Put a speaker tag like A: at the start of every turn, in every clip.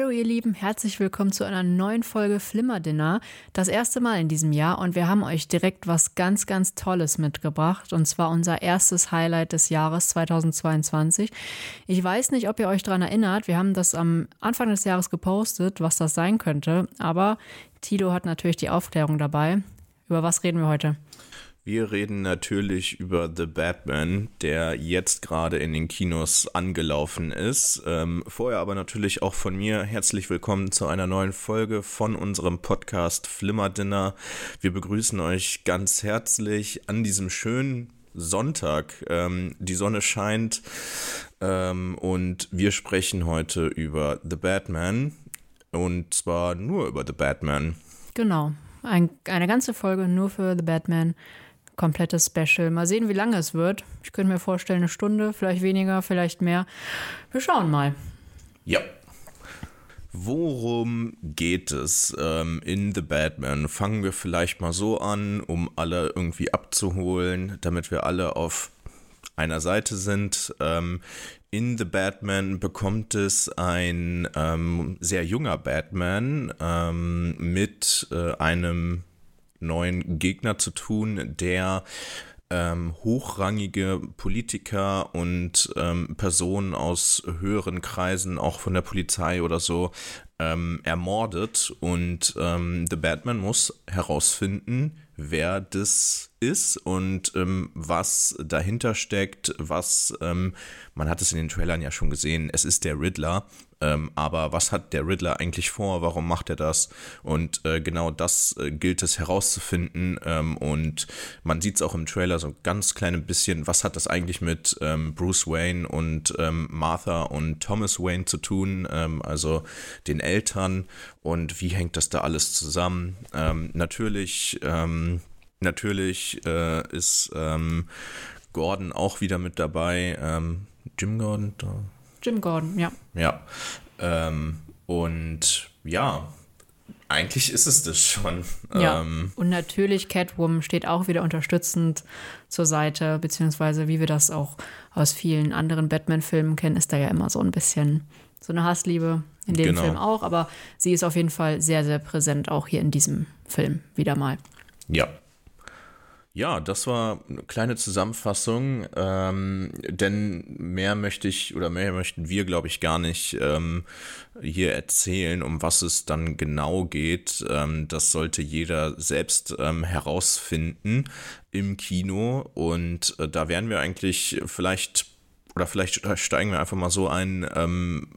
A: Hallo ihr Lieben, herzlich willkommen zu einer neuen Folge Flimmerdinner. Das erste Mal in diesem Jahr und wir haben euch direkt was ganz, ganz Tolles mitgebracht und zwar unser erstes Highlight des Jahres 2022. Ich weiß nicht, ob ihr euch daran erinnert, wir haben das am Anfang des Jahres gepostet, was das sein könnte, aber Tilo hat natürlich die Aufklärung dabei. Über was reden wir heute?
B: Wir reden natürlich über The Batman, der jetzt gerade in den Kinos angelaufen ist. Ähm, vorher aber natürlich auch von mir herzlich willkommen zu einer neuen Folge von unserem Podcast Flimmerdinner. Wir begrüßen euch ganz herzlich an diesem schönen Sonntag. Ähm, die Sonne scheint ähm, und wir sprechen heute über The Batman und zwar nur über The Batman.
A: Genau. Ein, eine ganze Folge nur für The Batman komplettes Special. Mal sehen, wie lange es wird. Ich könnte mir vorstellen, eine Stunde, vielleicht weniger, vielleicht mehr. Wir schauen mal.
B: Ja. Worum geht es ähm, in The Batman? Fangen wir vielleicht mal so an, um alle irgendwie abzuholen, damit wir alle auf einer Seite sind. Ähm, in The Batman bekommt es ein ähm, sehr junger Batman ähm, mit äh, einem neuen Gegner zu tun, der ähm, hochrangige Politiker und ähm, Personen aus höheren Kreisen, auch von der Polizei oder so, ähm, ermordet. Und ähm, The Batman muss herausfinden, wer das ist und ähm, was dahinter steckt, was, ähm, man hat es in den Trailern ja schon gesehen, es ist der Riddler, ähm, aber was hat der Riddler eigentlich vor? Warum macht er das? Und äh, genau das äh, gilt es herauszufinden. Ähm, und man sieht es auch im Trailer so ein ganz kleines bisschen, was hat das eigentlich mit ähm, Bruce Wayne und ähm, Martha und Thomas Wayne zu tun? Ähm, also den Eltern und wie hängt das da alles zusammen? Ähm, natürlich, natürlich äh, ist Gordon auch wieder mit dabei. Jim Gordon, da
A: Jim Gordon, ja.
B: Ja. Ähm, und ja, eigentlich ist es das schon.
A: Ja. Ähm, und natürlich Catwoman steht auch wieder unterstützend zur Seite, beziehungsweise wie wir das auch aus vielen anderen Batman-Filmen kennen, ist da ja immer so ein bisschen so eine Hassliebe. In dem genau. Film auch, aber sie ist auf jeden Fall sehr, sehr präsent, auch hier in diesem Film wieder mal.
B: Ja, ja, das war eine kleine Zusammenfassung, ähm, denn mehr möchte ich oder mehr möchten wir, glaube ich, gar nicht ähm, hier erzählen, um was es dann genau geht. Ähm, das sollte jeder selbst ähm, herausfinden im Kino und äh, da werden wir eigentlich vielleicht oder vielleicht steigen wir einfach mal so ein. Ähm,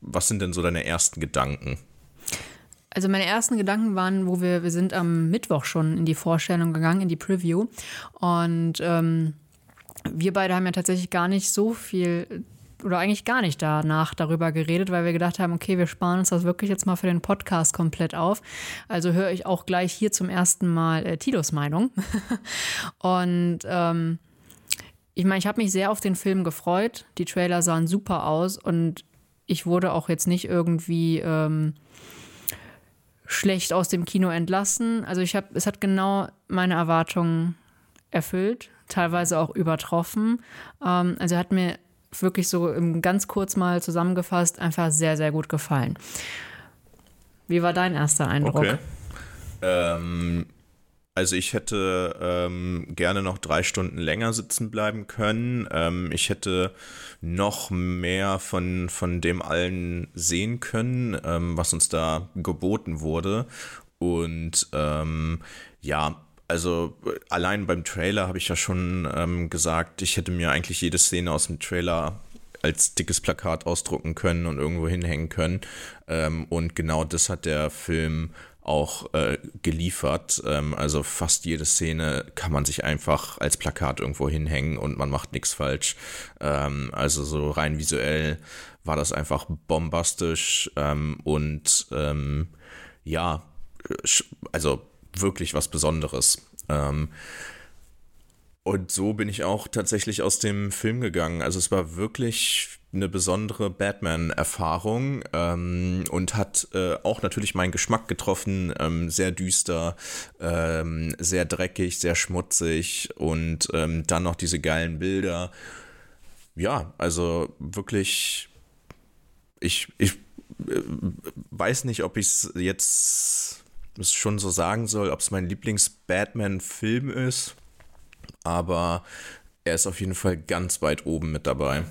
B: was sind denn so deine ersten Gedanken?
A: Also meine ersten Gedanken waren, wo wir, wir sind am Mittwoch schon in die Vorstellung gegangen, in die Preview. Und ähm, wir beide haben ja tatsächlich gar nicht so viel oder eigentlich gar nicht danach darüber geredet, weil wir gedacht haben, okay, wir sparen uns das wirklich jetzt mal für den Podcast komplett auf. Also höre ich auch gleich hier zum ersten Mal äh, Tilos Meinung. und ähm, ich meine, ich habe mich sehr auf den Film gefreut. Die Trailer sahen super aus und ich wurde auch jetzt nicht irgendwie ähm, schlecht aus dem Kino entlassen. Also ich habe, es hat genau meine Erwartungen erfüllt, teilweise auch übertroffen. Ähm, also hat mir wirklich so ganz kurz mal zusammengefasst einfach sehr, sehr gut gefallen. Wie war dein erster Eindruck?
B: Okay. Ähm, also ich hätte ähm, gerne noch drei Stunden länger sitzen bleiben können. Ähm, ich hätte noch mehr von, von dem allen sehen können, ähm, was uns da geboten wurde. Und ähm, ja, also allein beim Trailer habe ich ja schon ähm, gesagt, ich hätte mir eigentlich jede Szene aus dem Trailer als dickes Plakat ausdrucken können und irgendwo hinhängen können. Ähm, und genau das hat der Film auch äh, geliefert. Ähm, also fast jede Szene kann man sich einfach als Plakat irgendwo hinhängen und man macht nichts falsch. Ähm, also so rein visuell war das einfach bombastisch ähm, und ähm, ja, also wirklich was Besonderes. Ähm, und so bin ich auch tatsächlich aus dem Film gegangen. Also es war wirklich eine besondere Batman-Erfahrung ähm, und hat äh, auch natürlich meinen Geschmack getroffen. Ähm, sehr düster, ähm, sehr dreckig, sehr schmutzig und ähm, dann noch diese geilen Bilder. Ja, also wirklich, ich, ich äh, weiß nicht, ob ich es jetzt schon so sagen soll, ob es mein Lieblings-Batman-Film ist, aber er ist auf jeden Fall ganz weit oben mit dabei.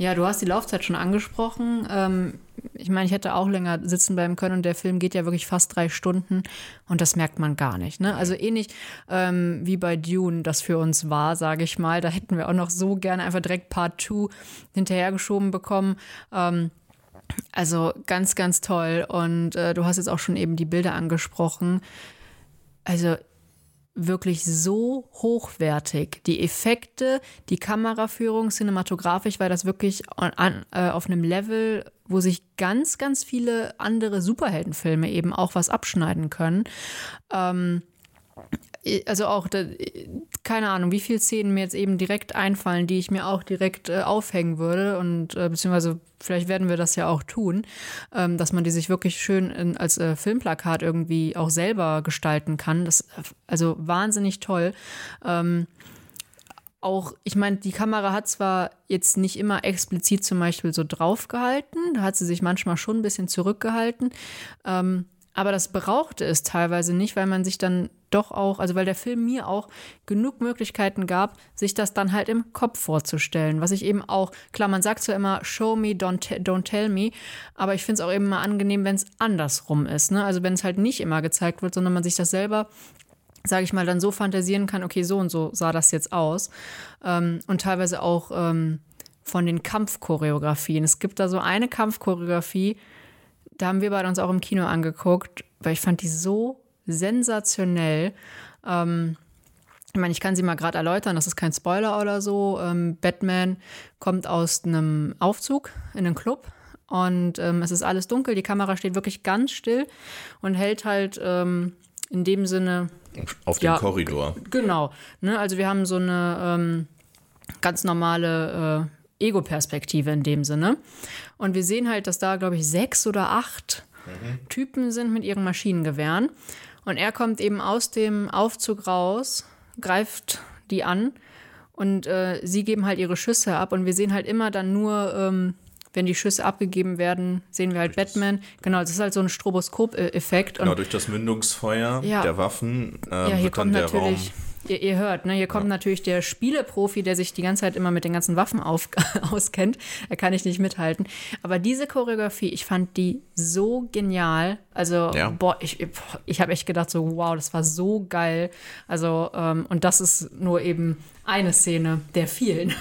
A: Ja, du hast die Laufzeit schon angesprochen. Ähm, ich meine, ich hätte auch länger sitzen bleiben können und der Film geht ja wirklich fast drei Stunden und das merkt man gar nicht. Ne? Also ähnlich ähm, wie bei Dune das für uns war, sage ich mal. Da hätten wir auch noch so gerne einfach direkt Part 2 hinterhergeschoben bekommen. Ähm, also ganz, ganz toll. Und äh, du hast jetzt auch schon eben die Bilder angesprochen. Also wirklich so hochwertig. Die Effekte, die Kameraführung, cinematografisch war das wirklich an, an, äh, auf einem Level, wo sich ganz, ganz viele andere Superheldenfilme eben auch was abschneiden können. Ähm, also auch, keine Ahnung, wie viele Szenen mir jetzt eben direkt einfallen, die ich mir auch direkt äh, aufhängen würde und äh, beziehungsweise vielleicht werden wir das ja auch tun, ähm, dass man die sich wirklich schön in, als äh, Filmplakat irgendwie auch selber gestalten kann. Das also wahnsinnig toll. Ähm, auch, ich meine, die Kamera hat zwar jetzt nicht immer explizit zum Beispiel so draufgehalten, da hat sie sich manchmal schon ein bisschen zurückgehalten. Ähm, aber das brauchte es teilweise nicht, weil man sich dann doch auch, also weil der Film mir auch genug Möglichkeiten gab, sich das dann halt im Kopf vorzustellen. Was ich eben auch, klar, man sagt zwar immer, show me, don't, don't tell me, aber ich finde es auch eben mal angenehm, wenn es andersrum ist. Ne? Also wenn es halt nicht immer gezeigt wird, sondern man sich das selber sage ich mal, dann so fantasieren kann, okay, so und so sah das jetzt aus. Ähm, und teilweise auch ähm, von den Kampfchoreografien. Es gibt da so eine Kampfchoreografie, da haben wir beide uns auch im Kino angeguckt, weil ich fand die so sensationell. Ähm, ich meine, ich kann sie mal gerade erläutern, das ist kein Spoiler oder so. Ähm, Batman kommt aus einem Aufzug in einen Club und ähm, es ist alles dunkel, die Kamera steht wirklich ganz still und hält halt ähm, in dem Sinne.
B: Auf dem ja, Korridor.
A: Genau. Ne? Also wir haben so eine ähm, ganz normale äh, Ego-Perspektive in dem Sinne. Und wir sehen halt, dass da, glaube ich, sechs oder acht mhm. Typen sind mit ihren Maschinengewehren. Und er kommt eben aus dem Aufzug raus, greift die an und äh, sie geben halt ihre Schüsse ab. Und wir sehen halt immer dann nur, ähm, wenn die Schüsse abgegeben werden, sehen wir halt durch Batman. Genau, das ist halt so ein Stroboskop-Effekt.
B: Genau, durch das Mündungsfeuer ja. der Waffen äh,
A: ja, hier kommt natürlich Raum Ihr, ihr, hört, ne, hier kommt ja. natürlich der Spieleprofi, der sich die ganze Zeit immer mit den ganzen Waffen auf, auskennt. Da kann ich nicht mithalten. Aber diese Choreografie, ich fand die so genial. Also, ja. boah, ich, ich habe echt gedacht, so, wow, das war so geil. Also, ähm, und das ist nur eben eine Szene der vielen.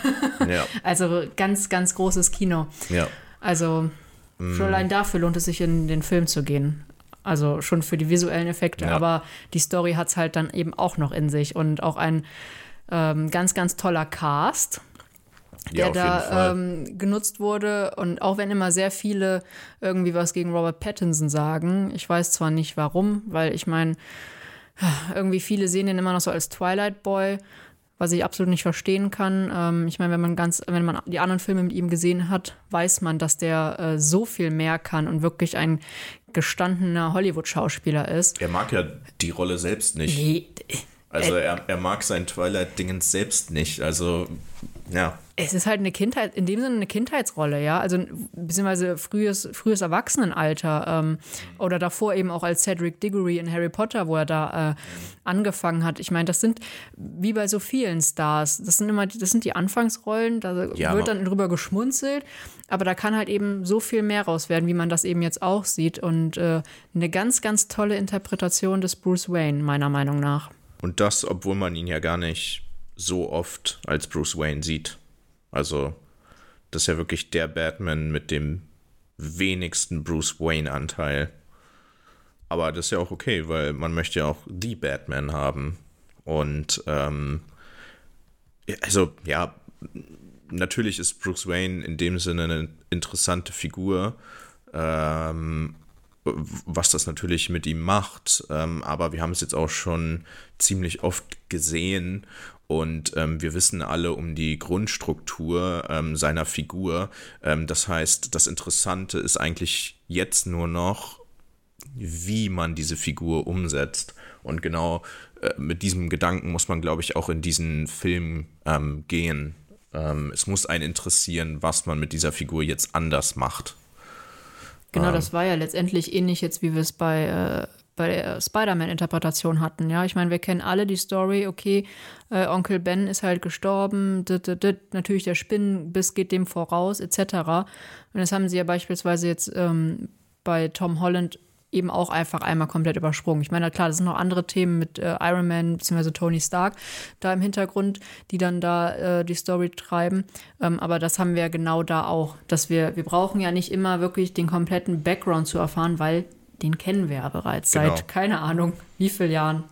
A: Ja. also, ganz, ganz großes Kino.
B: Ja.
A: Also, schon allein dafür lohnt es sich, in den Film zu gehen. Also schon für die visuellen Effekte, ja. aber die Story hat es halt dann eben auch noch in sich und auch ein ähm, ganz, ganz toller Cast, der ja, da ähm, genutzt wurde. Und auch wenn immer sehr viele irgendwie was gegen Robert Pattinson sagen, ich weiß zwar nicht warum, weil ich meine, irgendwie viele sehen ihn immer noch so als Twilight Boy was ich absolut nicht verstehen kann. Ähm, ich meine, wenn man ganz, wenn man die anderen Filme mit ihm gesehen hat, weiß man, dass der äh, so viel mehr kann und wirklich ein gestandener Hollywood-Schauspieler ist.
B: Er mag ja die Rolle selbst nicht. Nee. Also äh, er, er mag sein Twilight-Dingens selbst nicht. Also, ja
A: es ist halt eine Kindheit, in dem Sinne eine Kindheitsrolle, ja. Also beziehungsweise frühes, frühes Erwachsenenalter ähm, oder davor eben auch als Cedric Diggory in Harry Potter, wo er da äh, angefangen hat. Ich meine, das sind wie bei so vielen Stars, das sind immer, das sind die Anfangsrollen, da ja, wird dann drüber geschmunzelt, aber da kann halt eben so viel mehr raus werden, wie man das eben jetzt auch sieht. Und äh, eine ganz, ganz tolle Interpretation des Bruce Wayne, meiner Meinung nach.
B: Und das, obwohl man ihn ja gar nicht so oft als Bruce Wayne sieht. Also, das ist ja wirklich der Batman mit dem wenigsten Bruce Wayne-Anteil. Aber das ist ja auch okay, weil man möchte ja auch die Batman haben. Und ähm, also ja, natürlich ist Bruce Wayne in dem Sinne eine interessante Figur, ähm, was das natürlich mit ihm macht. Ähm, aber wir haben es jetzt auch schon ziemlich oft gesehen und ähm, wir wissen alle um die Grundstruktur ähm, seiner Figur. Ähm, das heißt, das Interessante ist eigentlich jetzt nur noch, wie man diese Figur umsetzt. Und genau äh, mit diesem Gedanken muss man, glaube ich, auch in diesen Film ähm, gehen. Ähm, es muss einen interessieren, was man mit dieser Figur jetzt anders macht.
A: Genau,
B: Ähm,
A: das war ja letztendlich ähnlich jetzt, wie wir es bei, äh, bei der Spider-Man-Interpretation hatten. Ja, ich meine, wir kennen alle die Story, okay, äh, Onkel Ben ist halt gestorben, dit, dit, dit, natürlich der Spinnenbiss geht dem voraus, etc. Und das haben sie ja beispielsweise jetzt ähm, bei Tom Holland eben auch einfach einmal komplett übersprungen. Ich meine, klar, das sind noch andere Themen mit äh, Iron Man bzw. Tony Stark da im Hintergrund, die dann da äh, die Story treiben. Ähm, aber das haben wir genau da auch, dass wir, wir brauchen ja nicht immer wirklich den kompletten Background zu erfahren, weil den kennen wir ja bereits
B: Genau.
A: seit, keine Ahnung, wie vielen Jahren.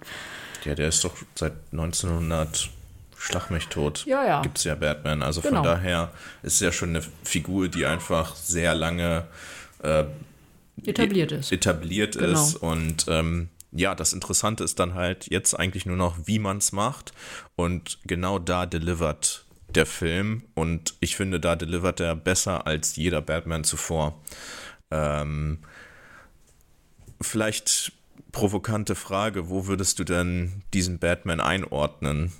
B: Ja, der ist doch seit 1900 Schlag mich tot.
A: Ja, ja.
B: Gibt es ja Batman. Also
A: Genau.
B: von daher ist es ja schon eine Figur, die einfach sehr lange äh,
A: Etabliert ist.
B: etabliert
A: Genau.
B: ist. Und ähm, ja, das Interessante ist dann halt jetzt eigentlich nur noch, wie man es macht. Und genau da delivert der Film. Und ich finde, da delivert er besser als jeder Batman zuvor. Ähm, vielleicht provokante Frage, wo würdest du denn diesen Batman einordnen?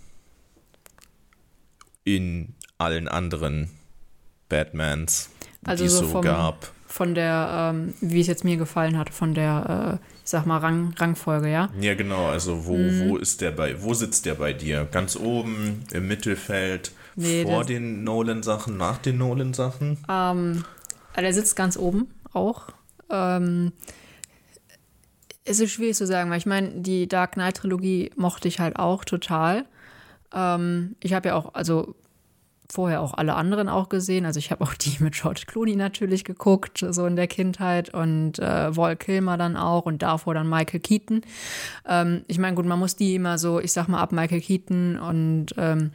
B: In allen anderen Batmans,
A: Also
B: die es
A: so vom-
B: gab.
A: Von der, ähm, wie es jetzt mir gefallen hat, von der, äh, sag mal, Rang, Rangfolge, ja?
B: Ja, genau. Also wo,
A: Mhm.
B: wo ist der bei, wo sitzt der bei dir? Ganz oben, im Mittelfeld,
A: Nee,
B: vor den Nolan-Sachen, nach den Nolan-Sachen?
A: Ähm, der sitzt ganz oben auch. Ähm, es ist schwierig zu sagen, weil ich meine, die Dark Knight-Trilogie mochte ich halt auch total. Ähm, ich habe ja auch, also vorher auch alle anderen auch gesehen. Also ich habe auch die mit George Clooney natürlich geguckt, so in der Kindheit und äh, Val Kilmer dann auch und davor dann Michael Keaton. Ähm, ich meine, gut, man muss die immer so, ich sag mal, ab Michael Keaton und ähm,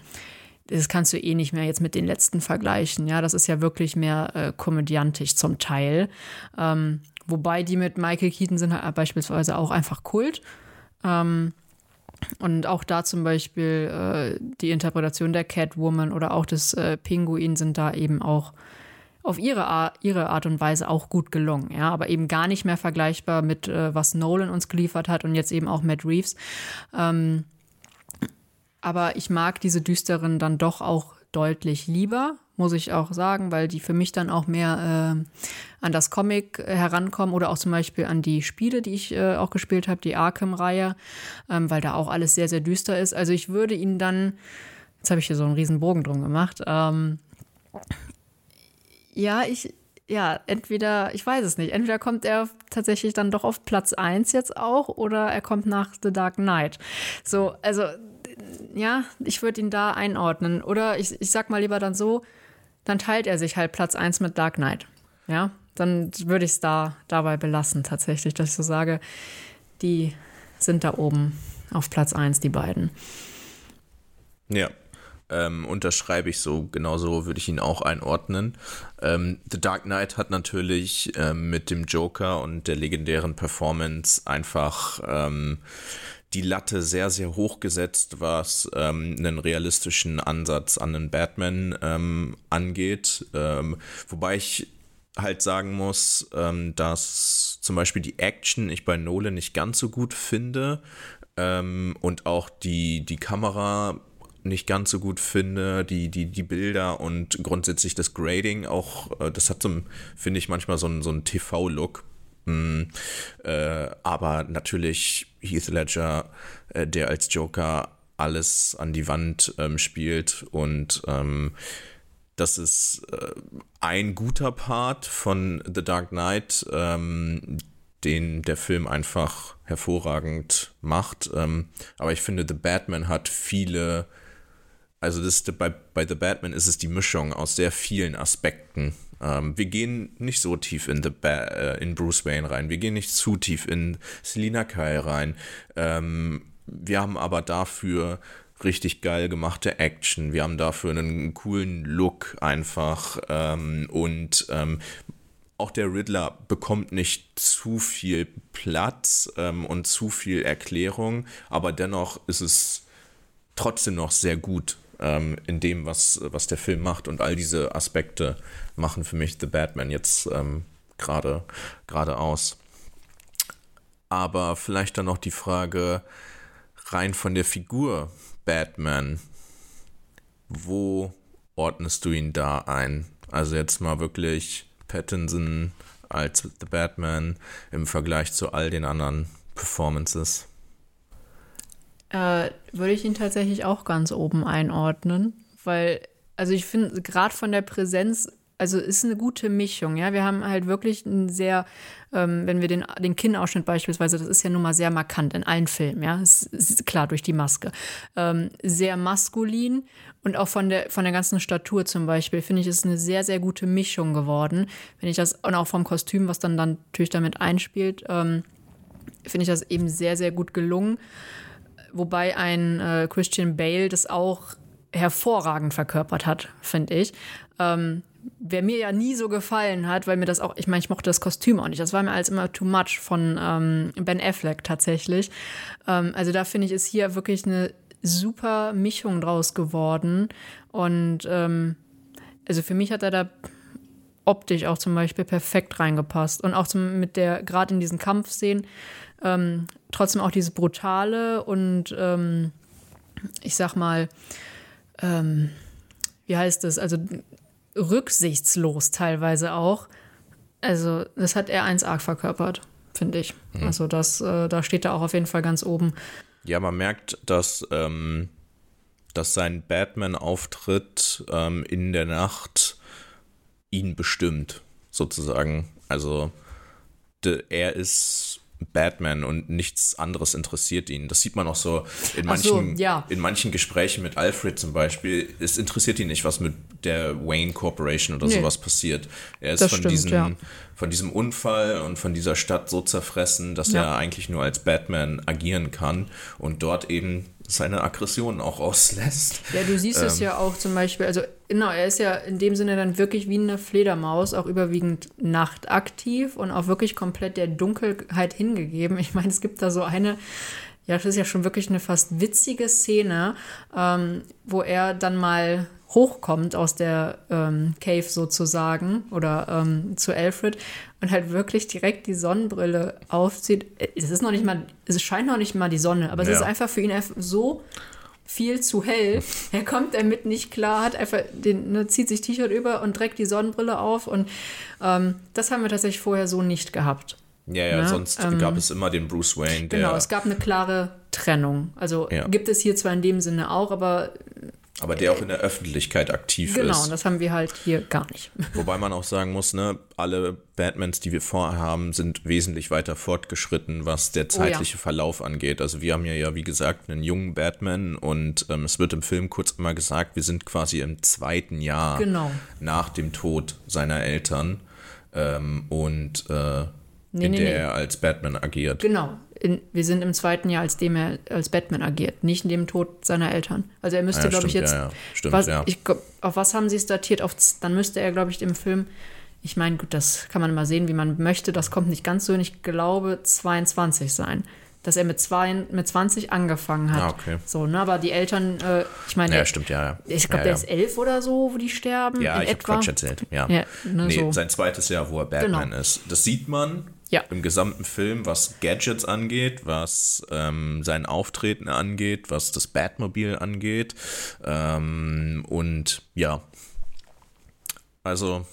A: das kannst du eh nicht mehr jetzt mit den letzten vergleichen. Ja, das ist ja wirklich mehr äh, komödiantisch zum Teil. Ähm, wobei die mit Michael Keaton sind halt beispielsweise auch einfach Kult. Ähm, und auch da zum Beispiel äh, die Interpretation der Catwoman oder auch des äh, Pinguin sind da eben auch auf ihre, Ar ihre Art und Weise auch gut gelungen. Ja, aber eben gar nicht mehr vergleichbar mit, äh, was Nolan uns geliefert hat und jetzt eben auch Matt Reeves. Ähm, aber ich mag diese düsteren dann doch auch deutlich lieber, muss ich auch sagen, weil die für mich dann auch mehr äh, an das Comic herankommen oder auch zum Beispiel an die Spiele, die ich äh, auch gespielt habe, die Arkham-Reihe, ähm, weil da auch alles sehr, sehr düster ist. Also ich würde ihn dann, jetzt habe ich hier so einen riesen Bogen drum gemacht, ähm, ja, ich, ja, entweder, ich weiß es nicht, entweder kommt er tatsächlich dann doch auf Platz 1 jetzt auch oder er kommt nach The Dark Knight. So, also, ja, ich würde ihn da einordnen. Oder ich, ich sag mal lieber dann so, dann teilt er sich halt Platz 1 mit Dark Knight. Ja, dann würde ich es da dabei belassen, tatsächlich, dass ich so sage, die sind da oben auf Platz 1, die beiden.
B: Ja. Ähm, unterschreibe ich so, genauso würde ich ihn auch einordnen. Ähm, The Dark Knight hat natürlich ähm, mit dem Joker und der legendären Performance einfach ähm, die Latte sehr, sehr hoch gesetzt, was ähm, einen realistischen Ansatz an den Batman ähm, angeht. Ähm, wobei ich halt sagen muss, ähm, dass zum Beispiel die Action ich bei Nolan nicht ganz so gut finde ähm, und auch die, die Kamera nicht ganz so gut finde, die, die, die Bilder und grundsätzlich das Grading auch, äh, das hat so, finde ich, manchmal so einen, so einen TV-Look. Mm, äh, aber natürlich Heath Ledger, äh, der als Joker alles an die Wand ähm, spielt und ähm, das ist äh, ein guter Part von The Dark Knight, ähm, den der Film einfach hervorragend macht. Ähm, aber ich finde, The Batman hat viele, also das bei, bei The Batman ist es die Mischung aus sehr vielen Aspekten. Ähm, wir gehen nicht so tief in, The ba äh, in Bruce Wayne rein, wir gehen nicht zu tief in Selina Kyle rein. Ähm, wir haben aber dafür richtig geil gemachte Action. Wir haben dafür einen coolen Look einfach ähm, und ähm, auch der Riddler bekommt nicht zu viel Platz ähm, und zu viel Erklärung, aber dennoch ist es trotzdem noch sehr gut ähm, in dem, was, was der Film macht. Und all diese Aspekte machen für mich The Batman jetzt ähm, gerade aus. Aber vielleicht dann noch die Frage rein von der Figur Batman. Wo ordnest du ihn da ein? Also jetzt mal wirklich Pattinson als The Batman im Vergleich zu all den anderen Performances?
A: Äh, würde ich ihn tatsächlich auch ganz oben einordnen, weil, also ich finde, gerade von der Präsenz, also ist eine gute Mischung, ja. Wir haben halt wirklich ein sehr, ähm, wenn wir den, den Kinnausschnitt beispielsweise, das ist ja nun mal sehr markant in allen Filmen, ja. Es ist klar durch die Maske. Ähm, sehr maskulin und auch von der, von der ganzen Statur zum Beispiel, finde ich, ist eine sehr, sehr gute Mischung geworden. Wenn ich das, und auch vom Kostüm, was dann, dann natürlich damit einspielt, ähm, finde ich das eben sehr, sehr gut gelungen wobei ein äh, Christian Bale das auch hervorragend verkörpert hat, finde ich. Ähm, wer mir ja nie so gefallen hat, weil mir das auch, ich meine, ich mochte das Kostüm auch nicht. Das war mir als immer too much von ähm, Ben Affleck tatsächlich. Ähm, also da finde ich, ist hier wirklich eine super Mischung draus geworden. Und ähm, also für mich hat er da optisch auch zum Beispiel perfekt reingepasst. Und auch zum, mit der, gerade in diesen Kampfszenen, ähm, trotzdem auch diese brutale und ähm, ich sag mal, ähm, wie heißt es, also rücksichtslos teilweise auch. Also, das hat er 1 arg verkörpert, finde ich. Mhm. Also, das, äh, da steht er auch auf jeden Fall ganz oben.
B: Ja, man merkt, dass, ähm, dass sein Batman-Auftritt ähm, in der Nacht ihn bestimmt, sozusagen. Also, de, er ist Batman und nichts anderes interessiert ihn. Das sieht man auch so in manchen, so, ja. in manchen Gesprächen mit Alfred zum Beispiel. Es interessiert ihn nicht, was mit der Wayne Corporation oder nee. sowas passiert. Er ist das von, stimmt, diesen, ja. von diesem Unfall und von dieser Stadt so zerfressen, dass ja. er eigentlich nur als Batman agieren kann und dort eben seine Aggressionen auch auslässt.
A: Ja, du siehst ähm, es ja auch zum Beispiel, also genau, er ist ja in dem Sinne dann wirklich wie eine Fledermaus, auch überwiegend nachtaktiv und auch wirklich komplett der Dunkelheit hingegeben. Ich meine, es gibt da so eine, ja, das ist ja schon wirklich eine fast witzige Szene, ähm, wo er dann mal hochkommt aus der ähm, Cave sozusagen oder ähm, zu Alfred und halt wirklich direkt die Sonnenbrille aufzieht. Es ist noch nicht mal, es scheint noch nicht mal die Sonne, aber es ja. ist einfach für ihn so viel zu hell. Er kommt damit nicht klar, hat einfach den, ne, zieht sich T-Shirt über und trägt die Sonnenbrille auf und ähm, das haben wir tatsächlich vorher so nicht gehabt.
B: Ja, ja, ne? sonst ähm, gab es immer den Bruce Wayne.
A: genau, es gab eine klare Trennung. Also ja. gibt es hier zwar in dem Sinne auch, aber
B: aber der auch in der Öffentlichkeit aktiv
A: genau,
B: ist.
A: Genau, das haben wir halt hier gar nicht.
B: Wobei man auch sagen muss, ne, alle Batmans, die wir vorher haben, sind wesentlich weiter fortgeschritten, was der zeitliche oh, ja. Verlauf angeht. Also wir haben ja, ja, wie gesagt, einen jungen Batman und ähm, es wird im Film kurz immer gesagt, wir sind quasi im zweiten Jahr genau. nach dem Tod seiner Eltern ähm, und äh, nee, in nee, der nee. er als Batman agiert.
A: Genau, in, wir sind im zweiten Jahr, als dem er als Batman agiert, nicht in dem Tod seiner Eltern. Also er müsste, ja, glaube ich, jetzt. Ja, ja. Stimmt, was, ja. Ich, auf was haben sie es datiert? Auf, dann müsste er, glaube ich, im Film. Ich meine, gut, das kann man mal sehen, wie man möchte. Das kommt nicht ganz so hin. Ich glaube, 22 sein. Dass er mit, zwei, mit 20 angefangen hat. Ah, okay. So, ne? Aber die Eltern, äh, ich meine.
B: Ja, stimmt, ja. ja.
A: Ich glaube, der ist elf oder so, wo die sterben.
B: Ja, ich habe Quatsch erzählt. Ja. ja ne, nee, so. sein zweites Jahr, wo er Batman genau. ist. Das sieht man ja. Im gesamten Film, was Gadgets angeht, was ähm, sein Auftreten angeht, was das Batmobil angeht. Ähm, und ja, also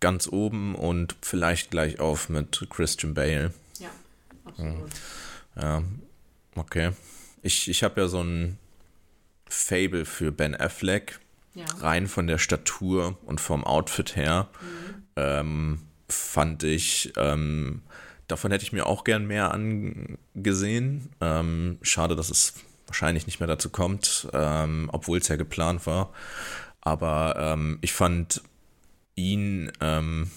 B: ganz oben und vielleicht gleich auf mit Christian Bale. Ja, absolut. Ja, okay. Ich, ich habe ja so ein Fable für Ben Affleck, ja. rein von der Statur und vom Outfit her. Mhm. Ähm, fand ich. Ähm, davon hätte ich mir auch gern mehr angesehen. Ähm, schade, dass es wahrscheinlich nicht mehr dazu kommt, ähm, obwohl es ja geplant war. Aber ähm, ich fand ihn ähm,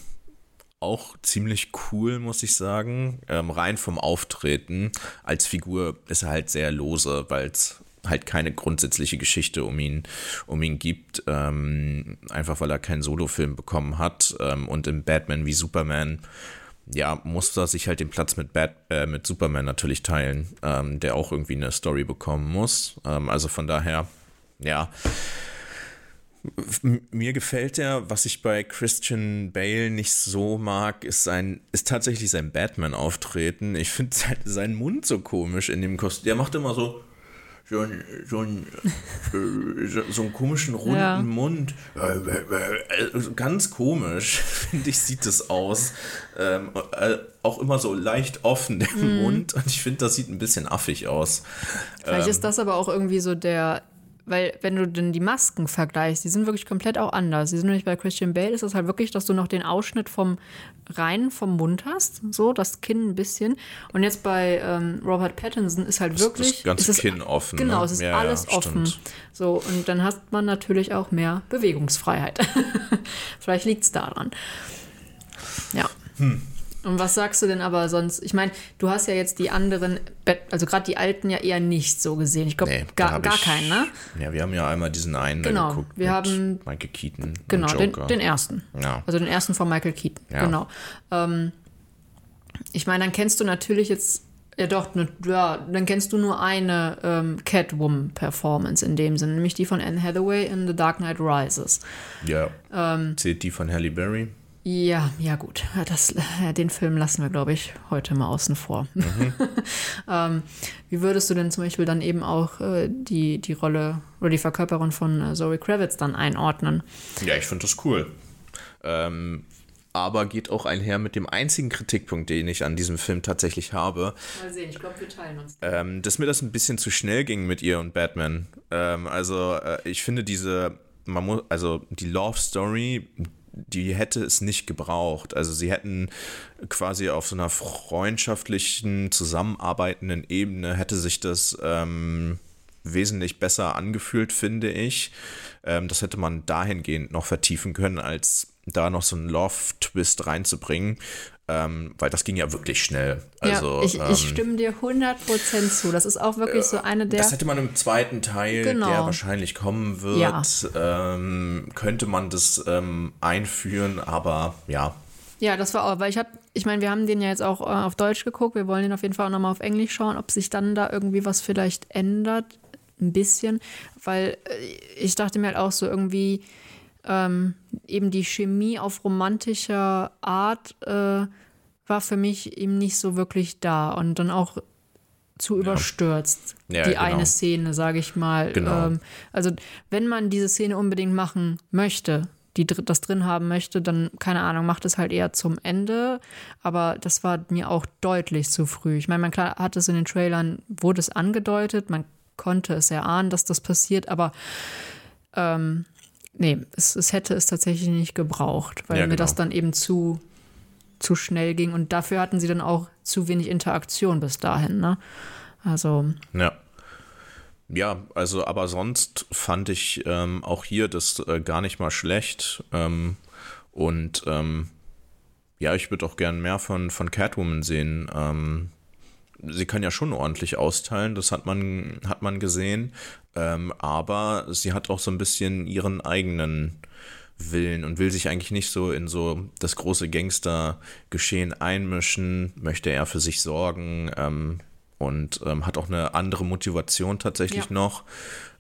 B: auch ziemlich cool, muss ich sagen. Ähm, rein vom Auftreten. Als Figur ist er halt sehr lose, weil es halt keine grundsätzliche Geschichte um ihn, um ihn gibt, ähm, einfach weil er keinen Solofilm bekommen hat. Ähm, und im Batman wie Superman, ja, muss er sich halt den Platz mit, Bat, äh, mit Superman natürlich teilen, ähm, der auch irgendwie eine Story bekommen muss. Ähm, also von daher, ja. Mir gefällt er, was ich bei Christian Bale nicht so mag, ist sein, ist tatsächlich sein Batman-Auftreten. Ich finde seinen Mund so komisch in dem Kostüm. Der macht immer so, so, ein, so, ein, äh, so, einen komischen runden
A: Ja.
B: Mund. Äh, Ganz komisch, finde ich, sieht das aus. Ähm, äh, auch immer so leicht offen, der
A: Mhm.
B: Mund. Und ich finde, das sieht ein bisschen affig aus.
A: Vielleicht
B: Ähm.
A: ist das aber auch irgendwie so der, weil wenn du denn die Masken vergleichst, die sind wirklich komplett auch anders. Die sind nämlich bei Christian Bale ist es halt wirklich, dass du noch den Ausschnitt vom rein vom Mund hast, so das Kinn ein bisschen. Und jetzt bei ähm, Robert Pattinson ist halt wirklich
B: das ganze
A: ist es,
B: Kinn offen.
A: Genau,
B: ne?
A: es ist
B: Ja, ja,
A: alles offen.
B: stimmt.
A: So und dann hat man natürlich auch mehr Bewegungsfreiheit. Vielleicht liegt es daran. Ja.
B: Hm.
A: Und was sagst du denn aber sonst? Ich meine, du hast ja jetzt die anderen, also gerade die alten ja eher nicht so gesehen. Ich glaube,
B: Nee,
A: gar, gar
B: ich-
A: keinen, ne?
B: Ja, wir haben ja einmal diesen einen
A: Genau,
B: geguckt.
A: wir haben-
B: Michael Keaton.
A: Genau, den, den ersten.
B: Ja.
A: Also den ersten von Michael Keaton.
B: Ja.
A: Genau. Ähm, ich meine, dann kennst du natürlich jetzt, ja doch, ne, ja, dann kennst du nur eine ähm, Catwoman-Performance in dem Sinne, nämlich die von Anne Hathaway in The Dark Knight Rises.
B: Ja.
A: Ähm.
B: Zählt die von Halle Berry?
A: Ja, ja gut. Das, ja, den Film lassen wir, glaube ich, heute mal außen vor. ähm, wie würdest du denn zum Beispiel dann eben auch äh, die, die Rolle oder die Verkörperung von äh, Zoe Kravitz dann einordnen?
B: Ja, ich finde das cool. Ähm, aber geht auch einher mit dem einzigen Kritikpunkt, den ich an diesem Film tatsächlich habe,
A: Mal sehen, ich glaube, wir teilen uns.
B: ähm, dass mir das ein bisschen zu schnell ging mit ihr und Batman. Ähm, also äh, ich finde diese, man muss, also die Love Story, die hätte es nicht gebraucht. Also sie hätten quasi auf so einer freundschaftlichen, zusammenarbeitenden Ebene hätte sich das ähm, wesentlich besser angefühlt, finde ich. Ähm, das hätte man dahingehend noch vertiefen können, als da noch so einen Love-Twist reinzubringen. Ähm, weil das ging ja wirklich schnell. Also,
A: ja, ich,
B: ähm,
A: ich stimme dir 100% zu. Das ist auch wirklich so eine der.
B: das hätte man im zweiten Teil,
A: Genau.
B: der wahrscheinlich kommen wird,
A: Ja.
B: ähm, könnte man das ähm, einführen, aber ja.
A: Ja, das war auch, weil ich habe, ich meine, wir haben den ja jetzt auch äh, auf Deutsch geguckt. Wir wollen den auf jeden Fall auch nochmal auf Englisch schauen, ob sich dann da irgendwie was vielleicht ändert. Ein bisschen. Weil äh, ich dachte mir halt auch so irgendwie, ähm, eben die Chemie auf romantischer Art äh, war für mich eben nicht so wirklich da. Und dann auch zu überstürzt.
B: Ja,
A: die
B: genau.
A: eine Szene, sage ich mal.
B: Genau.
A: Ähm, also wenn man diese Szene unbedingt machen möchte, die das drin haben möchte, dann, keine Ahnung, macht es halt eher zum Ende. Aber das war mir auch deutlich zu früh. Ich meine, man klar hat es in den Trailern, wurde es angedeutet, man konnte es erahnen, dass das passiert, aber ähm, nee, es, es hätte es tatsächlich nicht gebraucht, weil
B: Ja,
A: mir
B: genau.
A: das dann eben zu, zu schnell ging. Und dafür hatten sie dann auch zu wenig Interaktion bis dahin, ne? Also,
B: Ja. Ja, also aber sonst fand ich ähm, auch hier das äh, gar nicht mal schlecht. Ähm, und ähm, ja, ich würde auch gern mehr von, von Catwoman sehen. Ähm, sie kann ja schon ordentlich austeilen, das hat man, hat man gesehen. Ähm, aber sie hat auch so ein bisschen ihren eigenen Willen und will sich eigentlich nicht so in so das große Gangster-Geschehen einmischen, möchte eher für sich sorgen ähm, und ähm, hat auch eine andere Motivation tatsächlich
A: Ja.
B: noch,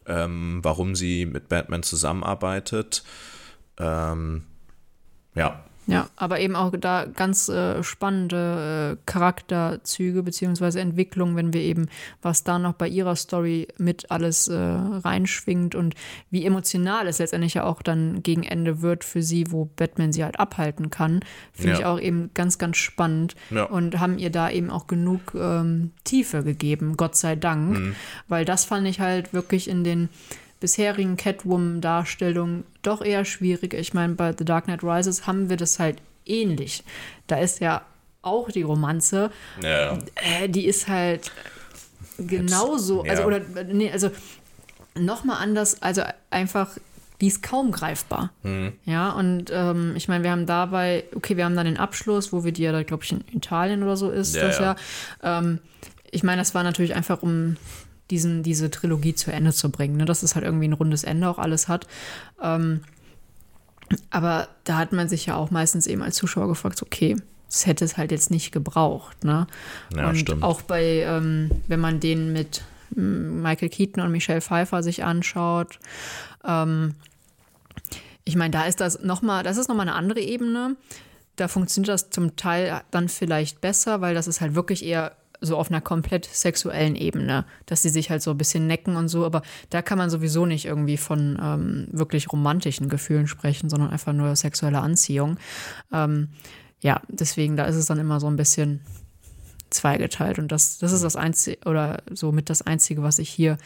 B: ähm, warum sie mit Batman zusammenarbeitet. Ähm, ja,
A: Ja, aber eben auch da ganz äh, spannende äh, Charakterzüge beziehungsweise Entwicklungen, wenn wir eben, was da noch bei ihrer Story mit alles äh, reinschwingt und wie emotional es letztendlich ja auch dann gegen Ende wird für sie, wo Batman sie halt abhalten kann, finde
B: Ja.
A: ich auch eben ganz, ganz spannend
B: Ja.
A: und haben ihr da eben auch genug ähm, Tiefe gegeben, Gott sei Dank,
B: Mhm.
A: weil das fand ich halt wirklich in den bisherigen Catwoman-Darstellungen doch eher schwierig. Ich meine, bei The Dark Knight Rises haben wir das halt ähnlich. Da ist ja auch die Romanze,
B: ja.
A: äh, die ist halt genauso,
B: ja.
A: also oder nee, also nochmal anders, also einfach, die ist kaum greifbar.
B: Mhm.
A: Ja, und ähm, ich meine, wir haben dabei, okay, wir haben dann den Abschluss, wo wir die ja, da, glaube ich, in Italien oder so ist
B: Ja,
A: das
B: ja.
A: ja. Ähm, ich meine, das war natürlich einfach, um diesen, diese Trilogie zu Ende zu bringen, ne? dass es halt irgendwie ein rundes Ende auch alles hat. Ähm, aber da hat man sich ja auch meistens eben als Zuschauer gefragt, okay, das hätte es halt jetzt nicht gebraucht. Ne?
B: Ja,
A: und
B: stimmt.
A: auch bei, ähm, wenn man den mit mm, Michael Keaton und Michelle Pfeiffer sich anschaut, ähm, ich meine, da ist das nochmal, das ist nochmal eine andere Ebene. Da funktioniert das zum Teil dann vielleicht besser, weil das ist halt wirklich eher so auf einer komplett sexuellen Ebene, dass sie sich halt so ein bisschen necken und so, aber da kann man sowieso nicht irgendwie von ähm, wirklich romantischen Gefühlen sprechen, sondern einfach nur sexuelle Anziehung. Ähm, ja, deswegen, da ist es dann immer so ein bisschen zweigeteilt und das, das ist das Einzige oder so mit das Einzige, was ich hier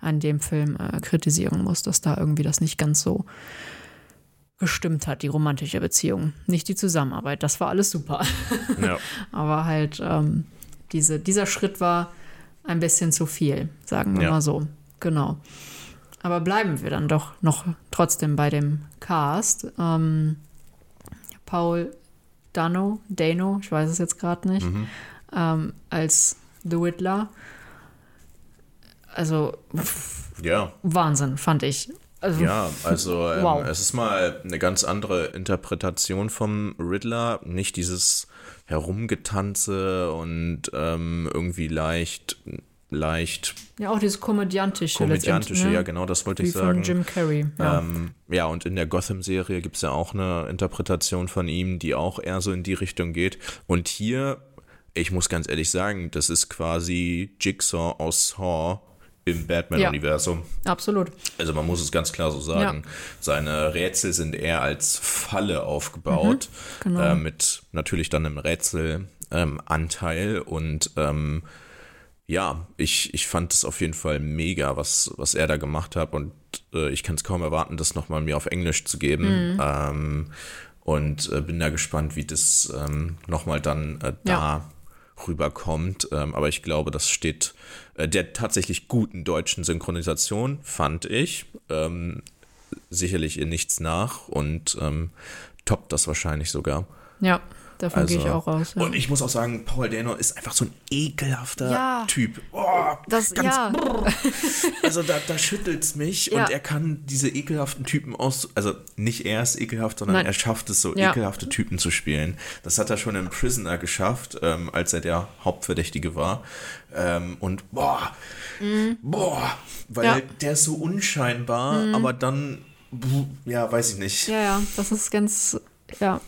A: an dem Film äh, kritisieren muss, dass da irgendwie das nicht ganz so gestimmt hat, die romantische Beziehung. Nicht die Zusammenarbeit, das war alles super. Ja. Aber halt ähm, diese, dieser Schritt war ein bisschen zu viel, sagen wir ja. mal so. Genau. Aber bleiben wir dann doch noch trotzdem bei dem Cast. Ähm, Paul Dano, Dano, ich weiß es jetzt gerade nicht, mhm. ähm, als The Whittler. Also ja. Wahnsinn, fand ich.
B: Also, ja, also ähm, wow. es ist mal eine ganz andere Interpretation vom Riddler. Nicht dieses Herumgetanze und ähm, irgendwie leicht, leicht.
A: Ja, auch dieses komödiantische.
B: Komödiantische, ne? ja, genau, das wollte Wie ich sagen.
A: Von Jim Carrey. Ja,
B: ähm, ja und in der Gotham-Serie gibt es ja auch eine Interpretation von ihm, die auch eher so in die Richtung geht. Und hier, ich muss ganz ehrlich sagen, das ist quasi Jigsaw aus Saw im Batman-Universum.
A: Ja, absolut.
B: Also man muss es ganz klar so sagen. Ja. Seine Rätsel sind eher als Falle aufgebaut, mhm, genau. äh, mit natürlich dann einem Rätselanteil ähm, und ähm, ja, ich, ich fand es auf jeden Fall mega, was, was er da gemacht hat und äh, ich kann es kaum erwarten, das nochmal mir auf Englisch zu geben. Mhm. Ähm, und äh, bin da gespannt, wie das ähm, nochmal dann äh, da ja rüberkommt. Ähm, aber ich glaube, das steht äh, der tatsächlich guten deutschen Synchronisation, fand ich, ähm, sicherlich in nichts nach und ähm, toppt das wahrscheinlich sogar.
A: Ja. Davon also, gehe ich auch aus.
B: Ja. Und ich muss auch sagen, Paul Dano ist einfach so ein ekelhafter ja, Typ. Oh,
A: das, ganz, ja.
B: Also da, da schüttelt es mich und er kann diese ekelhaften Typen aus, also nicht er ist ekelhaft, sondern Nein. er schafft es so ekelhafte Typen zu spielen. Das hat er schon im Prisoner geschafft, ähm, als er der Hauptverdächtige war. Ähm, und boah, mhm. boah, weil der ist so unscheinbar, mhm. aber dann, ja, weiß ich nicht.
A: Ja, ja, das ist ganz, ja,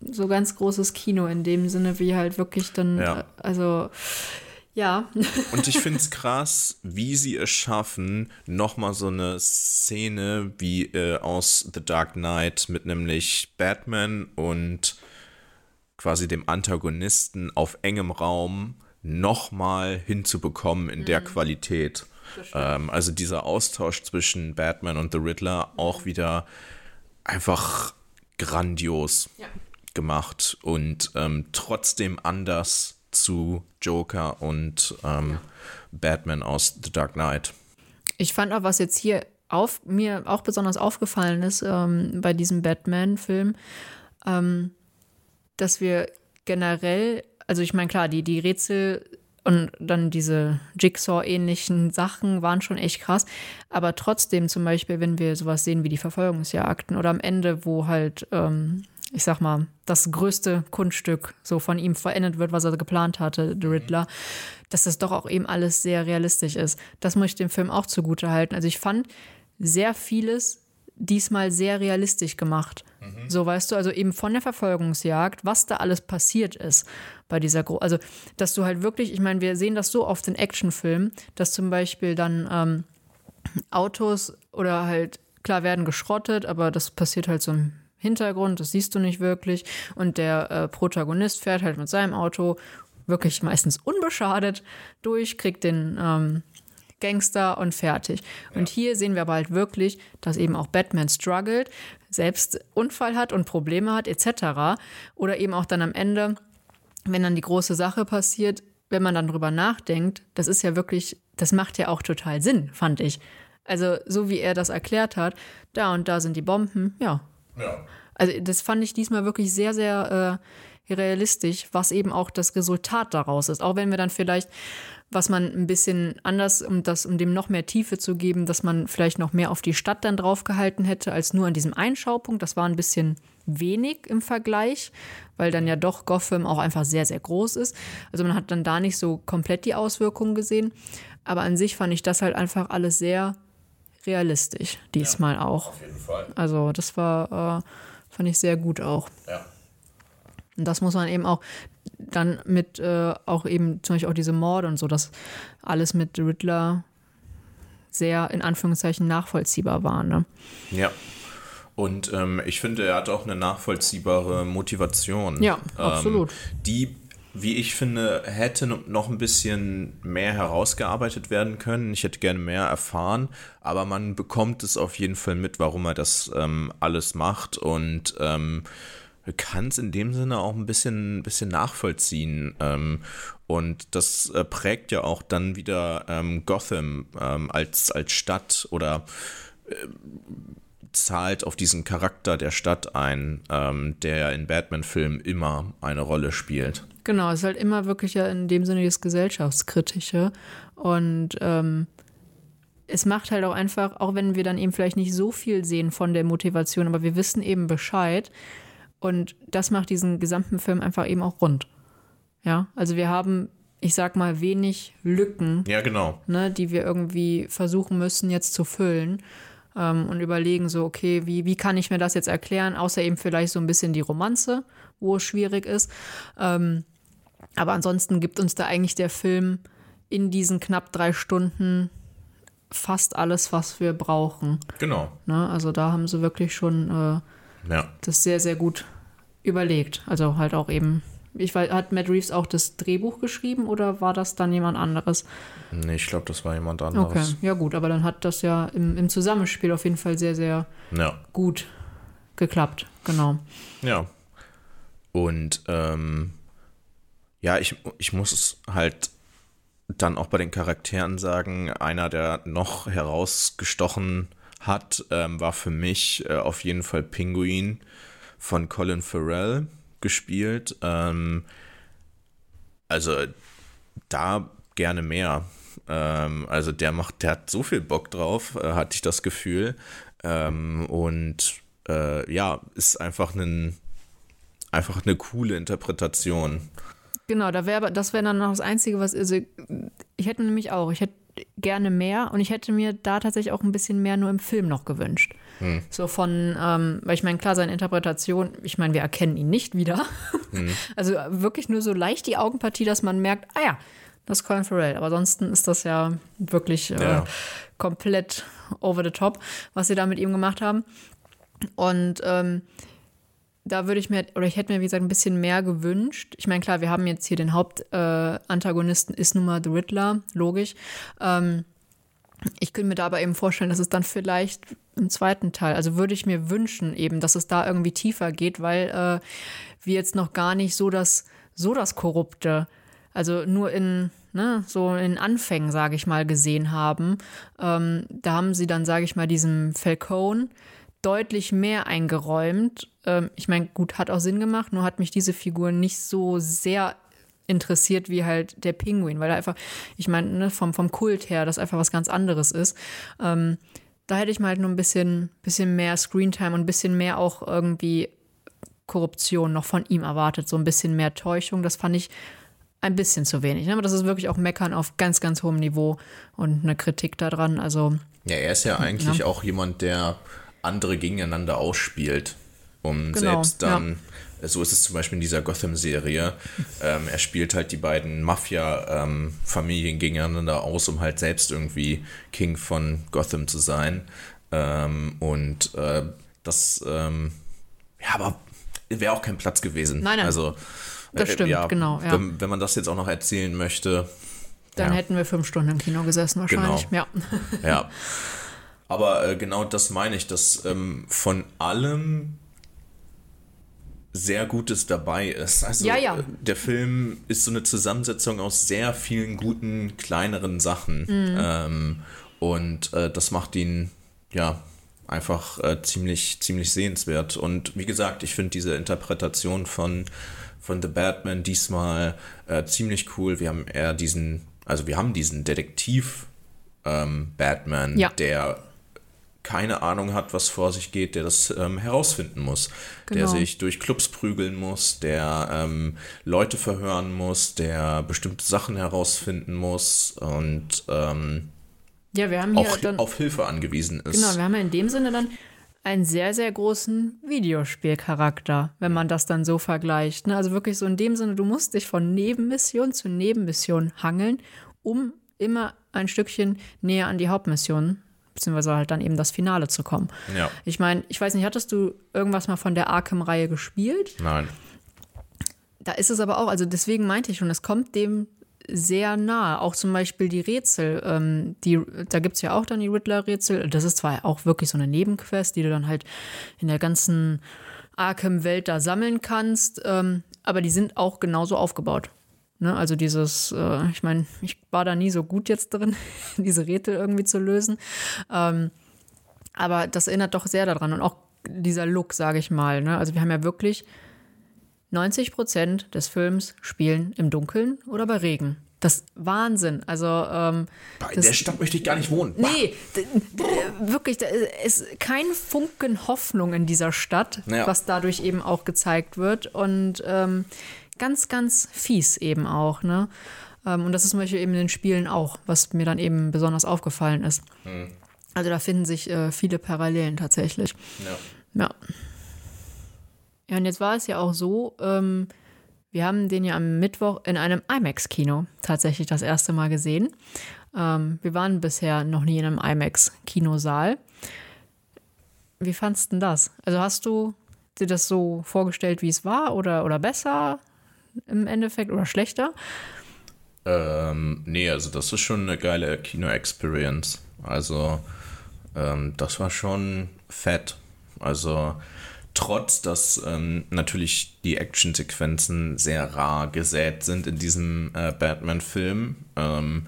A: so ganz großes Kino in dem Sinne, wie halt wirklich dann, ja. Also ja.
B: Und ich finde es krass, wie sie es schaffen, nochmal so eine Szene wie äh, aus The Dark Knight mit nämlich Batman und quasi dem Antagonisten auf engem Raum nochmal hinzubekommen in mhm. der Qualität. Ähm, also dieser Austausch zwischen Batman und The Riddler auch wieder einfach grandios. Ja gemacht und ähm, trotzdem anders zu Joker und ähm, ja. Batman aus The Dark Knight.
A: Ich fand auch, was jetzt hier auf, mir auch besonders aufgefallen ist ähm, bei diesem Batman-Film, ähm, dass wir generell, also ich meine, klar, die, die Rätsel und dann diese Jigsaw-ähnlichen Sachen waren schon echt krass. Aber trotzdem, zum Beispiel, wenn wir sowas sehen wie die Verfolgungsjagden oder am Ende, wo halt ähm, ich sag mal, das größte Kunststück so von ihm verändert wird, was er geplant hatte, The mhm. Riddler, dass das doch auch eben alles sehr realistisch ist. Das muss ich dem Film auch zugute halten. Also ich fand sehr vieles diesmal sehr realistisch gemacht. Mhm. So weißt du, also eben von der Verfolgungsjagd, was da alles passiert ist bei dieser Gro also dass du halt wirklich, ich meine, wir sehen das so oft in Actionfilmen, dass zum Beispiel dann ähm, Autos oder halt klar werden geschrottet, aber das passiert halt so im Hintergrund, das siehst du nicht wirklich. Und der äh, Protagonist fährt halt mit seinem Auto wirklich meistens unbeschadet durch, kriegt den ähm, Gangster und fertig. Ja. Und hier sehen wir aber halt wirklich, dass eben auch Batman struggelt, selbst Unfall hat und Probleme hat, etc. Oder eben auch dann am Ende, wenn dann die große Sache passiert, wenn man dann drüber nachdenkt, das ist ja wirklich, das macht ja auch total Sinn, fand ich. Also, so wie er das erklärt hat, da und da sind die Bomben, ja, Also das fand ich diesmal wirklich sehr, sehr äh, realistisch, was eben auch das Resultat daraus ist. Auch wenn wir dann vielleicht, was man ein bisschen anders, um das, um dem noch mehr Tiefe zu geben, dass man vielleicht noch mehr auf die Stadt dann draufgehalten hätte, als nur an diesem Einschaupunkt. Das war ein bisschen wenig im Vergleich, weil dann ja doch Gotham auch einfach sehr, sehr groß ist. Also man hat dann da nicht so komplett die Auswirkungen gesehen. Aber an sich fand ich das halt einfach alles sehr realistisch, diesmal ja, auch. Auf jeden Fall. Also das war, äh, fand ich sehr gut auch. Ja. Und das muss man eben auch, dann mit äh, auch eben zum Beispiel auch diese Morde und so, dass alles mit Riddler sehr in Anführungszeichen nachvollziehbar war. Ne?
B: Ja. Und ähm, ich finde, er hat auch eine nachvollziehbare Motivation.
A: Ja, absolut.
B: Ähm, die, wie ich finde, hätte noch ein bisschen mehr herausgearbeitet werden können. Ich hätte gerne mehr erfahren, aber man bekommt es auf jeden Fall mit, warum er das ähm, alles macht und ähm, kann es in dem Sinne auch ein bisschen, bisschen nachvollziehen. Ähm, und das äh, prägt ja auch dann wieder ähm, Gotham ähm, als, als Stadt oder äh, zahlt auf diesen Charakter der Stadt ein, ähm, der in Batman-Filmen immer eine Rolle spielt.
A: Genau, es ist halt immer wirklich ja in dem Sinne das Gesellschaftskritische. Und ähm, es macht halt auch einfach, auch wenn wir dann eben vielleicht nicht so viel sehen von der Motivation, aber wir wissen eben Bescheid, und das macht diesen gesamten Film einfach eben auch rund. Ja, also wir haben, ich sag mal, wenig Lücken,
B: ja, genau.
A: ne, die wir irgendwie versuchen müssen jetzt zu füllen ähm, und überlegen so, okay, wie, wie kann ich mir das jetzt erklären, außer eben vielleicht so ein bisschen die Romanze, wo es schwierig ist. Ähm, aber ansonsten gibt uns da eigentlich der Film in diesen knapp drei Stunden fast alles, was wir brauchen.
B: Genau.
A: Ne, also da haben sie wirklich schon äh,
B: ja.
A: das sehr, sehr gut überlegt. Also halt auch eben. Ich weiß, hat Matt Reeves auch das Drehbuch geschrieben oder war das dann jemand anderes?
B: Nee, ich glaube, das war jemand anderes.
A: Okay, ja gut, aber dann hat das ja im, im Zusammenspiel auf jeden Fall sehr, sehr
B: ja.
A: gut geklappt. Genau.
B: Ja. Und ähm, ja, ich, ich muss halt dann auch bei den Charakteren sagen, einer, der noch herausgestochen hat, ähm, war für mich äh, auf jeden Fall Pinguin von Colin Farrell gespielt. Ähm, also da gerne mehr. Ähm, also der macht, der hat so viel Bock drauf, äh, hatte ich das Gefühl. Ähm, und äh, ja, ist einfach ein einfach eine coole Interpretation.
A: Genau, da wäre das wäre dann noch das Einzige, was also ich hätte nämlich auch, ich hätte gerne mehr und ich hätte mir da tatsächlich auch ein bisschen mehr nur im Film noch gewünscht. Hm. So von, ähm, weil ich meine, klar, seine Interpretation, ich meine, wir erkennen ihn nicht wieder. Hm. Also wirklich nur so leicht die Augenpartie, dass man merkt, ah ja, das ist Colin Farrell. Aber ansonsten ist das ja wirklich äh, ja. komplett over the top, was sie da mit ihm gemacht haben. Und ähm, da würde ich mir, oder ich hätte mir, wie gesagt, ein bisschen mehr gewünscht. Ich meine, klar, wir haben jetzt hier den Hauptantagonisten, äh, ist nun mal The Riddler, logisch. Ähm, ich könnte mir da aber eben vorstellen, dass es dann vielleicht im zweiten Teil, also würde ich mir wünschen eben, dass es da irgendwie tiefer geht, weil äh, wir jetzt noch gar nicht so das, so das Korrupte, also nur in, ne, so in Anfängen, sage ich mal, gesehen haben. Ähm, da haben sie dann, sage ich mal, diesem Falcone deutlich mehr eingeräumt. Ähm, ich meine, gut, hat auch Sinn gemacht, nur hat mich diese Figur nicht so sehr interessiert wie halt der Pinguin, weil er einfach, ich meine, ne, vom, vom Kult her, das einfach was ganz anderes ist. Ähm, da hätte ich mal halt nur ein bisschen, bisschen mehr Screentime und ein bisschen mehr auch irgendwie Korruption noch von ihm erwartet, so ein bisschen mehr Täuschung. Das fand ich ein bisschen zu wenig. Ne? Aber das ist wirklich auch Meckern auf ganz, ganz hohem Niveau und eine Kritik daran. Also
B: ja, er ist ja eigentlich ja. auch jemand, der andere gegeneinander ausspielt, um genau, selbst dann, ja. so ist es zum Beispiel in dieser Gotham-Serie, ähm, er spielt halt die beiden Mafia-Familien ähm, gegeneinander aus, um halt selbst irgendwie King von Gotham zu sein. Ähm, und äh, das, ähm, ja, aber wäre auch kein Platz gewesen.
A: Nein, nein.
B: Also,
A: das äh, stimmt, ja, genau.
B: Ja. Wenn, wenn man das jetzt auch noch erzählen möchte,
A: dann hätten wir fünf Stunden im Kino gesessen wahrscheinlich.
B: Genau.
A: Ja.
B: ja. Aber äh, genau das meine ich, dass ähm, von allem sehr Gutes dabei ist. Also
A: ja, ja.
B: Äh, der Film ist so eine Zusammensetzung aus sehr vielen guten, kleineren Sachen. Mhm. Ähm, und äh, das macht ihn ja einfach äh, ziemlich, ziemlich sehenswert. Und wie gesagt, ich finde diese Interpretation von, von The Batman diesmal äh, ziemlich cool. Wir haben eher diesen, also wir haben diesen Detektiv ähm, Batman,
A: ja.
B: der keine Ahnung hat, was vor sich geht, der das ähm, herausfinden muss, genau. der sich durch Clubs prügeln muss, der ähm, Leute verhören muss, der bestimmte Sachen herausfinden muss und ähm,
A: ja, wir haben hier
B: auch
A: dann,
B: auf Hilfe angewiesen ist.
A: Genau, wir haben ja in dem Sinne dann einen sehr, sehr großen Videospielcharakter, wenn man das dann so vergleicht. Ne? Also wirklich so in dem Sinne, du musst dich von Nebenmission zu Nebenmission hangeln, um immer ein Stückchen näher an die Hauptmission beziehungsweise halt dann eben das Finale zu kommen.
B: Ja.
A: Ich meine, ich weiß nicht, hattest du irgendwas mal von der Arkham-Reihe gespielt?
B: Nein.
A: Da ist es aber auch, also deswegen meinte ich schon, es kommt dem sehr nahe. Auch zum Beispiel die Rätsel. Ähm, die, da gibt es ja auch dann die Riddler-Rätsel. Das ist zwar auch wirklich so eine Nebenquest, die du dann halt in der ganzen Arkham-Welt da sammeln kannst, ähm, aber die sind auch genauso aufgebaut. Ne? Also dieses, äh, ich meine, ich war da nie so gut jetzt drin, diese Rätsel irgendwie zu lösen. Ähm, aber das erinnert doch sehr daran und auch dieser Look, sage ich mal. Ne? Also wir haben ja wirklich 90 Prozent des Films spielen im Dunkeln oder bei Regen. Das ist Wahnsinn. Also ähm,
B: in das, der Stadt möchte ich gar nicht wohnen.
A: Nee, wirklich, da ist kein Funken Hoffnung in dieser Stadt, ja. was dadurch eben auch gezeigt wird. Und ähm, ganz, ganz fies eben auch. Ne? Ähm, und das ist zum Beispiel eben in den Spielen auch, was mir dann eben besonders aufgefallen ist. Hm. Also da finden sich äh, viele Parallelen tatsächlich. Ja. ja. Ja, und jetzt war es ja auch so, ähm, wir haben den ja am Mittwoch in einem IMAX-Kino tatsächlich das erste Mal gesehen. Ähm, wir waren bisher noch nie in einem IMAX-Kinosaal. Wie fandest du denn das? Also hast du dir das so vorgestellt, wie es war oder, oder besser im Endeffekt oder schlechter?
B: Ähm, nee, also das ist schon eine geile Kino-Experience. Also ähm, das war schon fett. Also trotz dass ähm, natürlich die Actionsequenzen sehr rar gesät sind in diesem äh, Batman-Film. Ähm,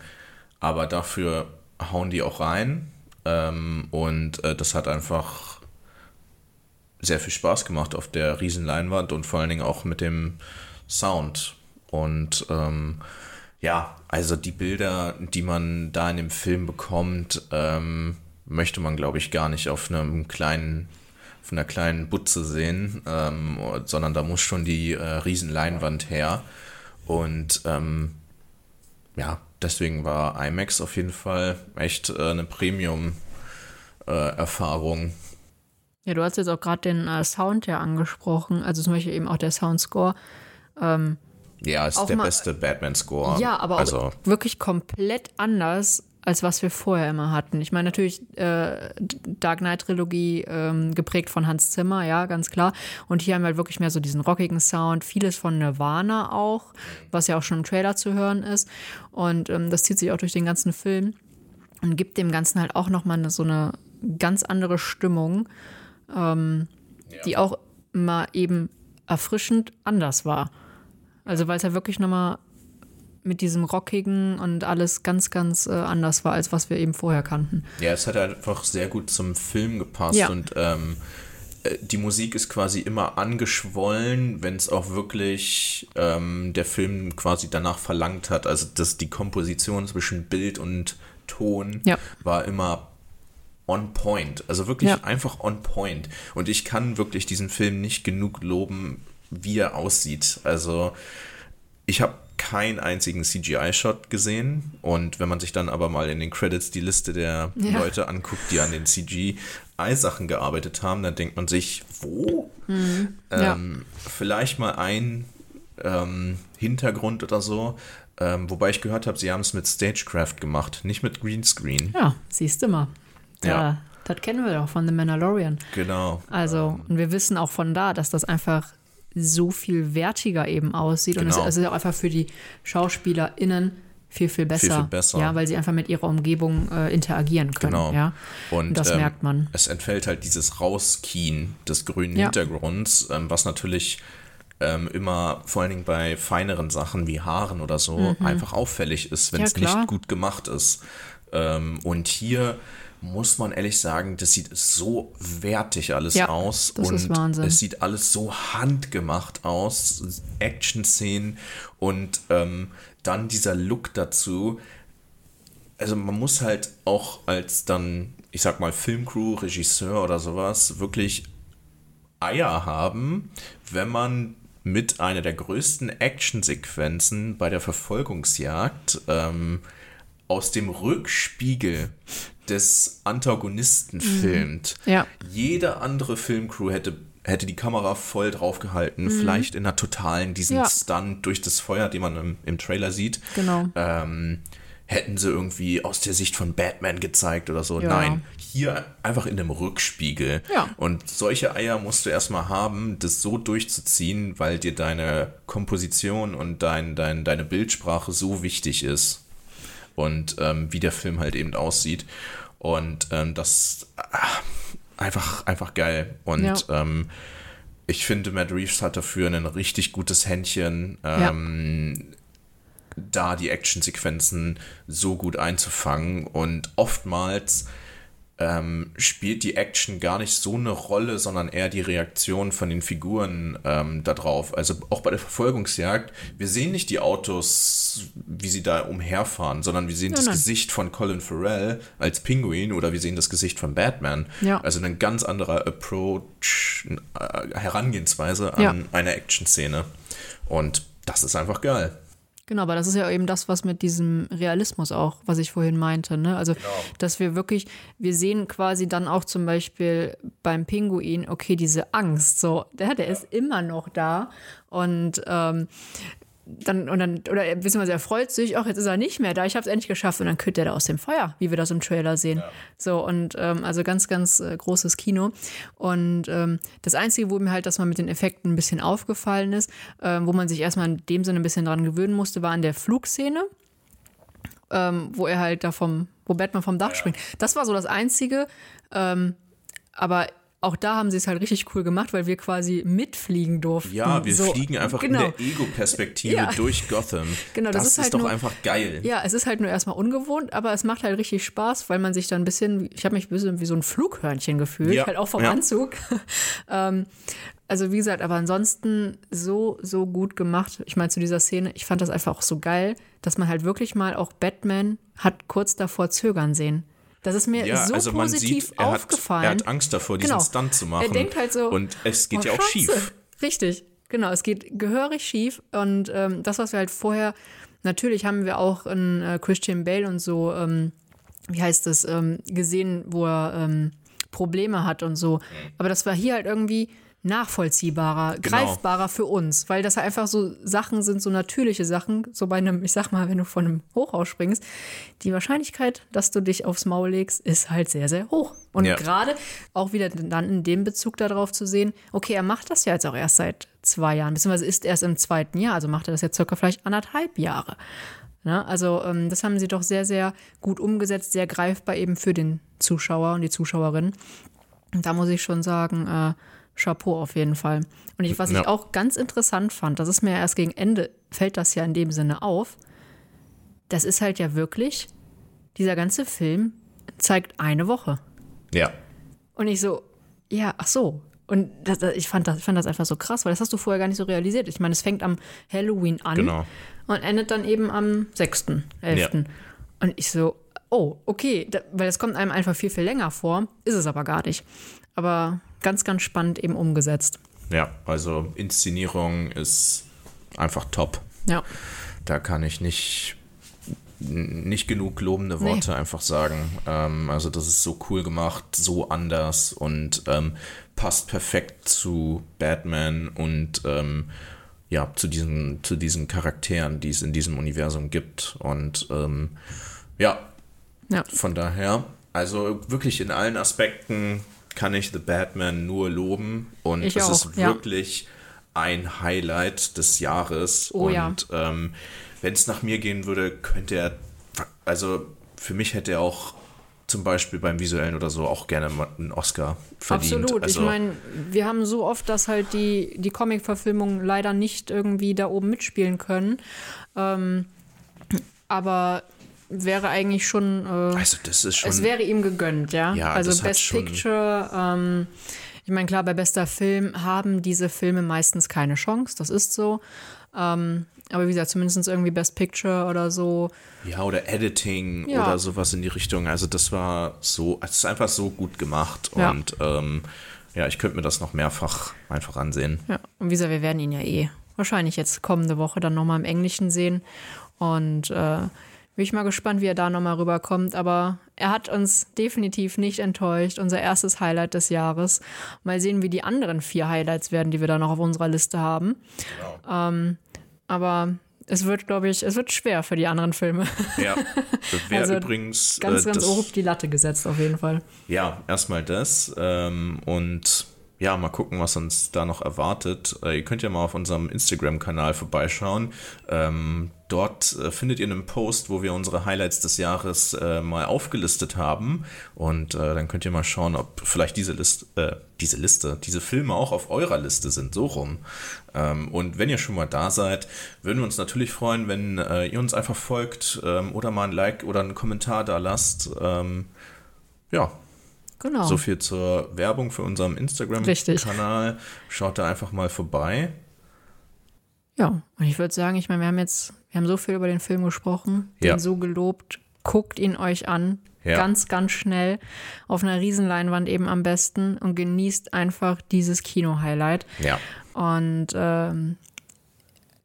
B: aber dafür hauen die auch rein. Ähm, und äh, das hat einfach sehr viel Spaß gemacht auf der Riesenleinwand und vor allen Dingen auch mit dem Sound. Und ähm, ja, also die Bilder, die man da in dem Film bekommt, ähm, möchte man, glaube ich, gar nicht auf einem kleinen von einer kleinen Butze sehen, ähm, sondern da muss schon die äh, Riesenleinwand her. Und ähm, ja, deswegen war IMAX auf jeden Fall echt äh, eine Premium-Erfahrung. Äh,
A: ja, du hast jetzt auch gerade den äh, Sound ja angesprochen, also zum Beispiel eben auch der Soundscore. Ähm,
B: ja, ist der beste Batman-Score.
A: Ja, aber also, wirklich komplett anders als was wir vorher immer hatten. Ich meine natürlich äh, Dark Knight Trilogie ähm, geprägt von Hans Zimmer, ja, ganz klar. Und hier haben wir halt wirklich mehr so diesen rockigen Sound, vieles von Nirvana auch, was ja auch schon im Trailer zu hören ist. Und ähm, das zieht sich auch durch den ganzen Film und gibt dem Ganzen halt auch nochmal so eine ganz andere Stimmung, ähm, ja. die auch mal eben erfrischend anders war. Also weil es ja wirklich nochmal mit diesem Rockigen und alles ganz, ganz äh, anders war, als was wir eben vorher kannten.
B: Ja, es hat einfach sehr gut zum Film gepasst ja. und ähm, äh, die Musik ist quasi immer angeschwollen, wenn es auch wirklich ähm, der Film quasi danach verlangt hat. Also dass die Komposition zwischen Bild und Ton ja. war immer on point. Also wirklich ja. einfach on point. Und ich kann wirklich diesen Film nicht genug loben, wie er aussieht. Also ich habe keinen einzigen CGI-Shot gesehen. Und wenn man sich dann aber mal in den Credits die Liste der ja. Leute anguckt, die an den CGI-Sachen gearbeitet haben, dann denkt man sich, wo? Mhm. Ähm, ja. Vielleicht mal ein ähm, Hintergrund oder so. Ähm, wobei ich gehört habe, sie haben es mit Stagecraft gemacht, nicht mit Greenscreen.
A: Ja, siehst du mal. Ja. Das kennen wir doch von The Mandalorian.
B: Genau.
A: Also, und wir wissen auch von da, dass das einfach so viel wertiger eben aussieht. Genau. Und es ist auch einfach für die SchauspielerInnen viel, viel besser. Viel, viel besser. Ja, weil sie einfach mit ihrer Umgebung äh, interagieren können. Genau. Ja?
B: Und, Und das ähm, merkt man. Es entfällt halt dieses Rauskien des grünen ja. Hintergrunds, ähm, was natürlich ähm, immer vor allen Dingen bei feineren Sachen wie Haaren oder so mhm. einfach auffällig ist, wenn es ja, nicht gut gemacht ist. Ähm, und hier muss man ehrlich sagen, das sieht so wertig alles ja, aus. Das und ist Wahnsinn. es sieht alles so handgemacht aus. Action-Szenen und ähm, dann dieser Look dazu. Also man muss halt auch als dann, ich sag mal, Filmcrew, Regisseur oder sowas, wirklich Eier haben, wenn man mit einer der größten Actionsequenzen bei der Verfolgungsjagd ähm, aus dem Rückspiegel des Antagonisten
A: Mhm.
B: filmt.
A: Ja.
B: Jede andere Filmcrew hätte, hätte die Kamera voll draufgehalten, vielleicht in einer totalen, diesen
A: Mhm. Ja.
B: Stunt durch das Feuer, den man im, im Trailer sieht.
A: Genau.
B: Ähm, hätten sie irgendwie aus der Sicht von Batman gezeigt oder so.
A: Ja.
B: Nein, hier einfach in einem Rückspiegel.
A: Ja.
B: Und solche Eier musst du erstmal haben, das so durchzuziehen, weil dir deine Komposition und dein, dein, deine Bildsprache so wichtig ist. Und ähm, wie der Film halt eben aussieht. Und ähm, das ah, einfach, einfach geil. Und
A: Ja.
B: ähm, ich finde, Matt Reeves hat dafür ein richtig gutes Händchen.
A: Ja.
B: Ähm, da die Actionsequenzen so gut einzufangen und oftmals ähm, spielt die Action gar nicht so eine Rolle, sondern eher die Reaktion von den Figuren ähm, darauf. Also auch bei der Verfolgungsjagd, wir sehen nicht die Autos, wie sie da umherfahren, sondern wir sehen das
A: nein.
B: Gesicht von Colin Farrell als Pinguin oder wir sehen das Gesicht von Batman.
A: Ja.
B: Also ein ganz anderer Approach, äh, Herangehensweise an
A: Ja.
B: eine Action-Szene. Und das ist einfach geil.
A: Genau, aber das ist ja eben das, was mit diesem Realismus auch, was ich vorhin meinte. Ne? Also, dass wir wirklich, wir sehen quasi dann auch zum Beispiel beim Pinguin, okay, diese Angst, so, der, der ist immer noch da und ähm, dann, und dann, oder er- beziehungsweise er freut sich, ach, jetzt ist er nicht mehr da, ich habe es endlich geschafft und dann kütt er da aus dem Feuer, wie wir das im Trailer sehen. So, und ähm, also ganz, ganz äh, großes Kino. Und ähm, das Einzige, wo mir halt das mal mit den Effekten ein bisschen aufgefallen ist, ähm, wo man sich erstmal in dem Sinne ein bisschen dran gewöhnen musste, war an der Flugszene, ähm, wo er halt da vom, wo Batman vom Dach springt. Das war so das Einzige, ähm, aber auch da haben sie es halt richtig cool gemacht, weil wir quasi mitfliegen durften.
B: Ja, wir
A: so,
B: fliegen einfach
A: genau.
B: in der Ego-Perspektive
A: Ja.
B: durch Gotham.
A: Genau, das
B: das
A: ist
B: ist,
A: halt
B: doch
A: nur-
B: einfach geil.
A: Ja, es ist halt nur erstmal ungewohnt, aber es macht halt richtig Spaß, weil man sich dann ein bisschen, ich habe mich ein bisschen wie so ein Flughörnchen gefühlt,
B: Ja,
A: halt auch vom
B: ja.
A: Anzug. ähm, also wie gesagt, aber ansonsten so, so gut gemacht. Ich meine, zu dieser Szene, ich fand das einfach auch so geil, dass man halt wirklich mal auch Batman hat kurz davor zögern sehen. Das ist mir
B: Ja,
A: so
B: also
A: positiv
B: sieht, er hat,
A: aufgefallen.
B: er hat Angst davor, diesen
A: Genau.
B: Stunt zu machen.
A: Er denkt halt so.
B: Und es geht
A: oh,
B: ja auch
A: Scheiße.
B: schief.
A: Richtig, genau. Es geht gehörig schief. Und ähm, das, was wir halt vorher, natürlich haben wir auch in äh, Christian Bale und so, ähm, wie heißt das, ähm, gesehen, wo er ähm, Probleme hat und so. Aber das war hier halt irgendwie nachvollziehbarer,
B: Genau.
A: greifbarer für uns, weil das einfach so Sachen sind, so natürliche Sachen, so bei einem, ich sag mal, wenn du von einem Hochhaus springst, die Wahrscheinlichkeit, dass du dich aufs Maul legst, ist halt sehr, sehr hoch. Und
B: Ja.
A: gerade auch wieder dann in dem Bezug darauf zu sehen, okay, er macht das ja jetzt auch erst seit zwei Jahren, beziehungsweise ist erst im zweiten Jahr, also macht er das jetzt circa vielleicht anderthalb Jahre. Ne? Also ähm, das haben sie doch sehr, sehr gut umgesetzt, sehr greifbar eben für den Zuschauer und die Zuschauerin. Und da muss ich schon sagen, äh, Chapeau auf jeden Fall. Und ich, was
B: Ja.
A: ich auch ganz interessant fand, das ist mir erst gegen Ende, fällt das ja in dem Sinne auf, das ist halt ja wirklich, dieser ganze Film zeigt eine Woche.
B: Ja.
A: Und ich so, ja, ach so. Und das, das, ich, fand das, ich fand das einfach so krass, weil das hast du vorher gar nicht so realisiert. Ich meine, es fängt am Halloween an
B: Genau.
A: und endet dann eben am 6., 11.
B: Ja.
A: Und ich so, oh, okay, da, weil es kommt einem einfach viel, viel länger vor, ist es aber gar nicht. Aber ganz, ganz spannend eben umgesetzt.
B: Ja, also Inszenierung ist einfach top.
A: Ja,
B: Da kann ich nicht, nicht genug lobende Worte einfach sagen. Ähm, also das ist so cool gemacht, so anders und ähm, passt perfekt zu Batman und ähm, ja, zu diesen, zu diesen Charakteren, die es in diesem Universum gibt. Und ähm, ja,
A: ja,
B: von daher, also wirklich in allen Aspekten kann ich The Batman nur loben und
A: Ich
B: es
A: auch,
B: ist
A: ja.
B: wirklich ein Highlight des Jahres.
A: Oh
B: und
A: ja.
B: ähm, wenn es nach mir gehen würde, könnte er, also für mich hätte er auch zum Beispiel beim Visuellen oder so auch gerne einen Oscar verdient.
A: absolut.
B: Also,
A: ich meine, wir haben so oft, dass halt die, die Comic-Verfilmungen leider nicht irgendwie da oben mitspielen können. Ähm, aber wäre eigentlich schon. Äh,
B: also das ist schon.
A: Es wäre ihm gegönnt, ja.
B: Ja,
A: also
B: das hat
A: Best Picture, ähm, ich meine, klar, bei bester Film haben diese Filme meistens keine Chance, das ist so. Ähm, aber wie gesagt, zumindest irgendwie Best Picture oder so.
B: Ja, oder Editing
A: Ja.
B: oder sowas in die Richtung. Also das war so, es ist einfach so gut gemacht
A: Ja.
B: und ähm, ja, ich könnte mir das noch mehrfach einfach ansehen.
A: Ja. Und wie gesagt, wir werden ihn ja eh wahrscheinlich jetzt kommende Woche dann nochmal im Englischen sehen. Und äh, Bin ich mal gespannt, wie er da nochmal rüberkommt. Aber er hat uns definitiv nicht enttäuscht. Unser erstes Highlight des Jahres. Mal sehen, wie die anderen vier Highlights werden, die wir da noch auf unserer Liste haben. Genau. Ähm, aber es wird, glaube ich, es wird schwer für die anderen Filme.
B: Ja, wäre also übrigens.
A: Ganz, äh, ganz hoch auf die Latte gesetzt, auf jeden Fall.
B: Ja, erstmal das. Ähm, und ja, mal gucken, was uns da noch erwartet. Äh, ihr könnt ja mal auf unserem Instagram-Kanal vorbeischauen. Ähm, dort äh, findet ihr einen Post, wo wir unsere Highlights des Jahres äh, mal aufgelistet haben. Und äh, dann könnt ihr mal schauen, ob vielleicht diese Liste, äh, diese Liste, diese Filme auch auf eurer Liste sind, so rum. Ähm, und wenn ihr schon mal da seid, würden wir uns natürlich freuen, wenn äh, ihr uns einfach folgt ähm, oder mal ein Like oder einen Kommentar da lasst. Ähm, ja, Genau. So viel zur Werbung für unseren Instagram-Kanal. Schaut da einfach mal vorbei.
A: Ja, und ich würde sagen, ich meine, wir haben jetzt, wir haben so viel über den Film gesprochen, ja. den so gelobt. Guckt ihn euch an. Ja. Ganz, ganz schnell auf einer Riesenleinwand eben am besten und genießt einfach dieses Kino-Highlight.
B: Ja.
A: Und ähm,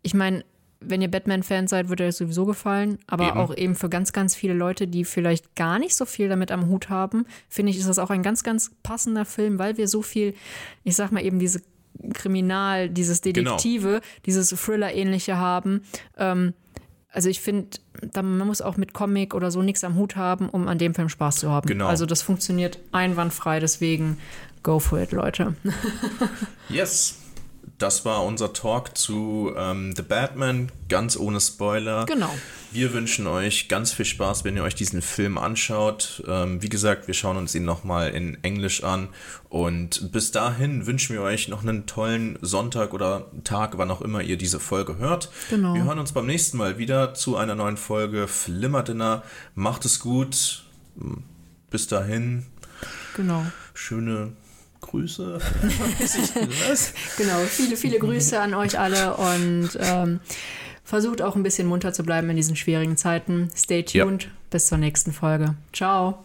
A: ich meine, wenn ihr Batman-Fan seid, wird euch das sowieso gefallen. Aber eben. auch eben für ganz, ganz viele Leute, die vielleicht gar nicht so viel damit am Hut haben, finde ich, ist das auch ein ganz, ganz passender Film, weil wir so viel, ich sag mal eben diese Kriminal, dieses genau. Detektive, genau. dieses Thriller-ähnliche haben. Ähm, also ich finde, man muss auch mit Comic oder so nichts am Hut haben, um an dem Film Spaß zu haben. Genau. Also das funktioniert einwandfrei, deswegen go for it, Leute.
B: yes das war unser Talk zu ähm, The Batman, ganz ohne Spoiler.
A: Genau.
B: Wir wünschen euch ganz viel Spaß, wenn ihr euch diesen Film anschaut. Ähm, wie gesagt, wir schauen uns ihn nochmal in Englisch an. Und bis dahin wünschen wir euch noch einen tollen Sonntag oder Tag, wann auch immer ihr diese Folge hört. Genau. Wir hören uns beim nächsten Mal wieder zu einer neuen Folge Flimmerdinner. Macht es gut. Bis dahin.
A: Genau.
B: Schöne Grüße.
A: genau, viele, viele Grüße an euch alle und ähm, versucht auch ein bisschen munter zu bleiben in diesen schwierigen Zeiten. Stay tuned. Ja. Bis zur nächsten Folge. Ciao.